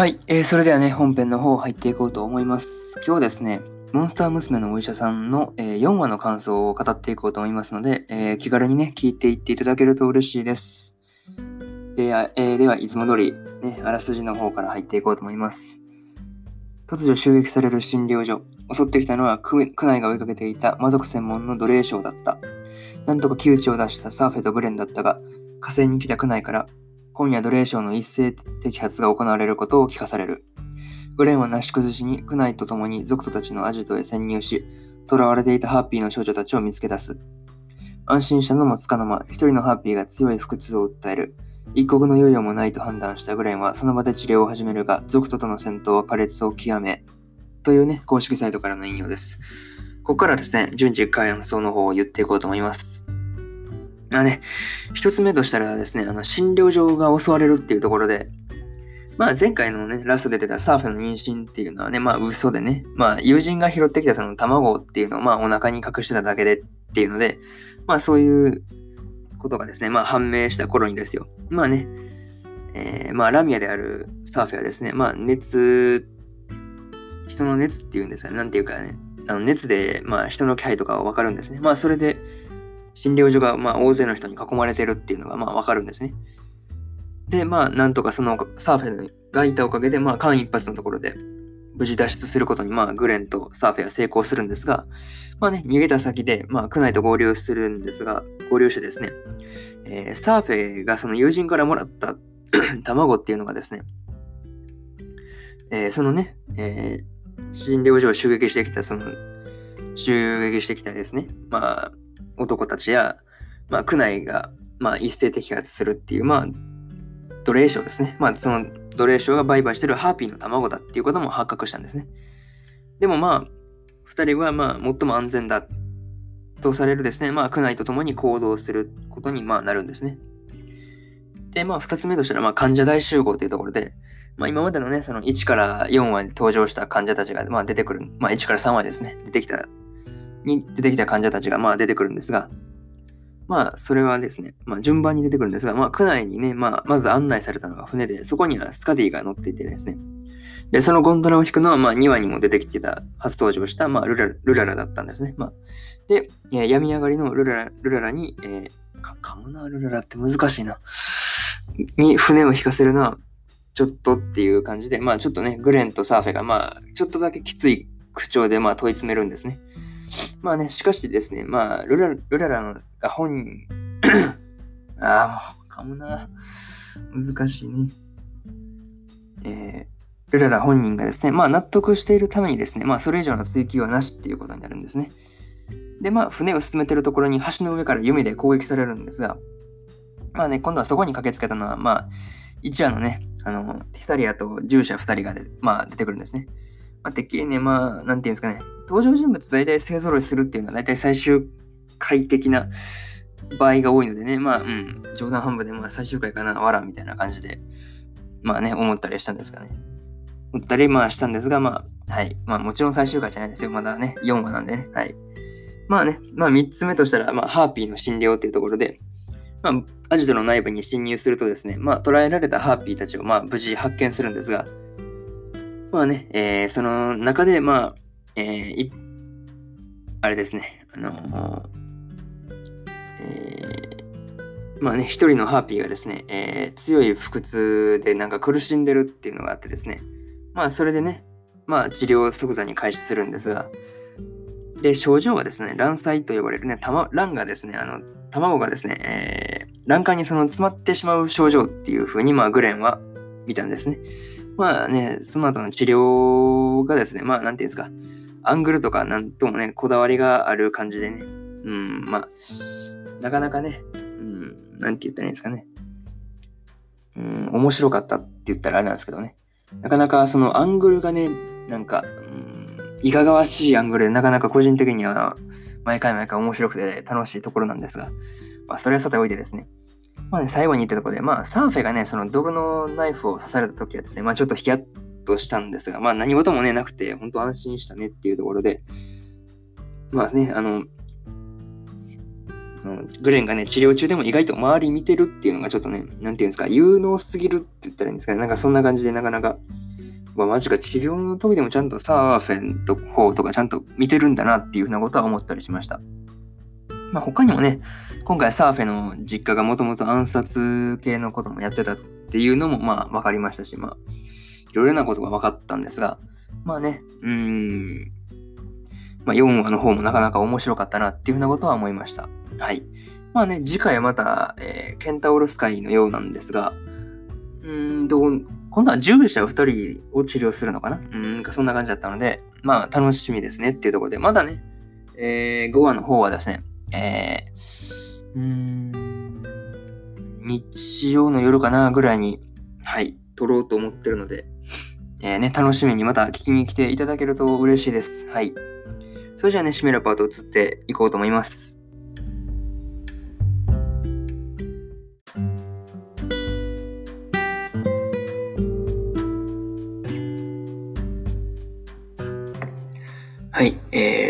はい、えーそれではね、本編の方入っていこうと思います。今日ですね、モンスター娘のお医者さんの、えー4話の感想を語っていこうと思いますので、えー気軽にね、聞いていっていただけると嬉しいです。で、えではいつも通り、ね、あらすじの方から入っていこうと思います。突如襲撃される診療所。襲ってきたのは区区内が追いかけていた魔族専門の奴隷商だった。なんとか窮地を出したサーフェとグレンだったが、火星に来た区内から今夜奴隷商の一斉摘発が行われることを聞かされる。グレンはなし崩しにクナイと共に族徒たちのアジトへ潜入し、囚われていたハッピーの少女たちを見つけ出す。安心したのもつかの間、一人のハッピーが強い腹痛を訴える。一刻の猶予もないと判断したグレンはその場で治療を始めるが、族徒との戦闘は苛烈を極め、というね、公式サイトからの引用です。ここからですね、順次感想の方を言っていこうと思います。まあね、一つ目としたらですね、あの診療所が襲われるっていうところで、まあ前回のね、ラスト出てたサーフェの妊娠っていうのはね、まあ嘘でね、まあ友人が拾ってきたその卵っていうのをまあお腹に隠してただけでっていうので、まあそういうことがですね、まあ判明した頃にですよ。まあね、えーまあラミアであるサーフェはですね、まあ熱、人の熱っていうんですかね、なんていうかね、あの熱でまあ人の気配とかがわかるんですね。まあそれで診療所がまあ大勢の人に囲まれてるっていうのがまあわかるんですね。で、まあなんとかそのサーフェがいたおかげで、まあ間一髪のところで無事脱出することにまあグレンとサーフェは成功するんですが、まあね、逃げた先で、まあ、クナイと合流するんですが、合流してですね、えーサーフェがその友人からもらった 卵っていうのがですね、えーそのね、えー診療所を襲撃してきた、その、襲撃してきたですね、まあ、男たちや、まあ、区内が、まあ、一斉摘発するっていう、まあ、奴隷商ですね。まあ、その奴隷商が売買してるハーピーの卵だっていうことも発覚したんですね。でもまあ、二人はまあ、最も安全だとされるですね、まあ、区内と共に行動することにまあなるんですね。で、まあ、二つ目としては、まあ、患者大集合というところで、まあ、今までのね、その1から4話に登場した患者たちが、まあ、出てくる、まあ、1から3話ですね、出てきた、に出てきた患者たちが、まあ、出てくるんですが、まあ、それはですね、まあ、順番に出てくるんですが、まあ、区内にね、まあ、まず案内されたのが船で、そこにはスカディが乗っていてですね、で、そのゴンドラを引くのは、まあ、2話にも出てきてた、初登場した、まあ、ルラルララだったんですね。まあ、で、えー病み上がりのルララルララに、えー、か、カムナルララって難しいな。に船を引かせるのは、ちょっとっていう感じで、まあちょっとね、グレンとサーフェが、まあちょっとだけきつい口調で、まあ問い詰めるんですね。まあね、しかしですね、まあルラルララのが本人、ああ、もう、かもな。難しいね。えー、ルララ本人がですね、まあ納得しているためにですね、まあそれ以上の追求はなしっていうことになるんですね。で、まあ船を進めてるところに橋の上から弓で攻撃されるんですが、まあね、今度はそこに駆けつけたのは、まあ、1話のね、あの、ティサリアと従者2人がで、まあ、出てくるんですね。まあ、てっきりね、まあ、なんていうんですかね、登場人物大体勢揃いするっていうのは大体最終回的な場合が多いのでね、まあ、うん、冗談半分で、まあ、最終回かな、わらみたいな感じで、まあね、思ったりしたんですかね。思ったり、まあ、したんですが、まあ、はい。まあ、もちろん最終回じゃないですよ。まだね、4話なんでね。はい。まあね、まあ、3つ目としたら、まあ、ハーピーの診療っていうところで、まあ、アジトの内部に侵入するとですね、まあ、捕らえられたハーピーたちを、まあ、無事発見するんですが、まあね、えーその中で、まあ、えーいあれですね、あのーえーまあね、一人のハーピーがですね、えー強い腹痛でなんか苦しんでるっていうのがあってですね、まあ、それでね、まあ、治療を即座に開始するんですが、で、症状はですね、卵細と呼ばれるね、たま卵がですね、あの、卵がですね、えー卵管にその詰まってしまう症状っていう風に、まあ、グレンは見たんですね。まあね、その後の治療がですね、まあ、なんていうんですか、アングルとかなんともね、こだわりがある感じでね、うん、まあ、なかなかね、うん、なんて言ったらいいんですかね。うん、面白かったって言ったらあれなんですけどね。なかなかそのアングルがね、なんか、うん、いかがわしいアングルで、なかなか個人的には毎回毎回面白くて楽しいところなんですが、まあ、それはさておいてですね、まあね、最後に言ったところで、まあ、サーフェがね、その毒のナイフを刺された時はですね、まあ、ちょっとヒヤッとしたんですが、まあ、何事もね、なくて、本当安心したねっていうところで、まあね、あの、グレンがね、治療中でも意外と周り見てるっていうのがちょっとね、なんていうんですか、有能すぎるって言ったらいいんですかね。なんかそんな感じでなかなか、まあ、マジか治療の時でもちゃんとサーフェンと方とかちゃんと見てるんだなっていうふうなことは思ったりしました。まあ、他にもね、今回サーフェの実家がもともと暗殺系のこともやってたっていうのもまあ分かりましたし、まあ、いろいろなことが分かったんですが、まあね、うーん、まあ、4話の方もなかなか面白かったなっていうふうなことは思いました。はい。まあね、次回はまた、えー、ケンタウロス会のようなんですが、うんどう、今度は従者2人を治療するのかな？うん、そんな感じだったので、まあ楽しみですねっていうところで、まだね、えー、5話の方はですね、えー、うん、日曜の夜かなぐらいに、はい、撮ろうと思ってるので、えー、ね、楽しみにまた聞きに来ていただけると嬉しいです。はい。それじゃあね、締めるパート移っていこうと思います。はい、えー、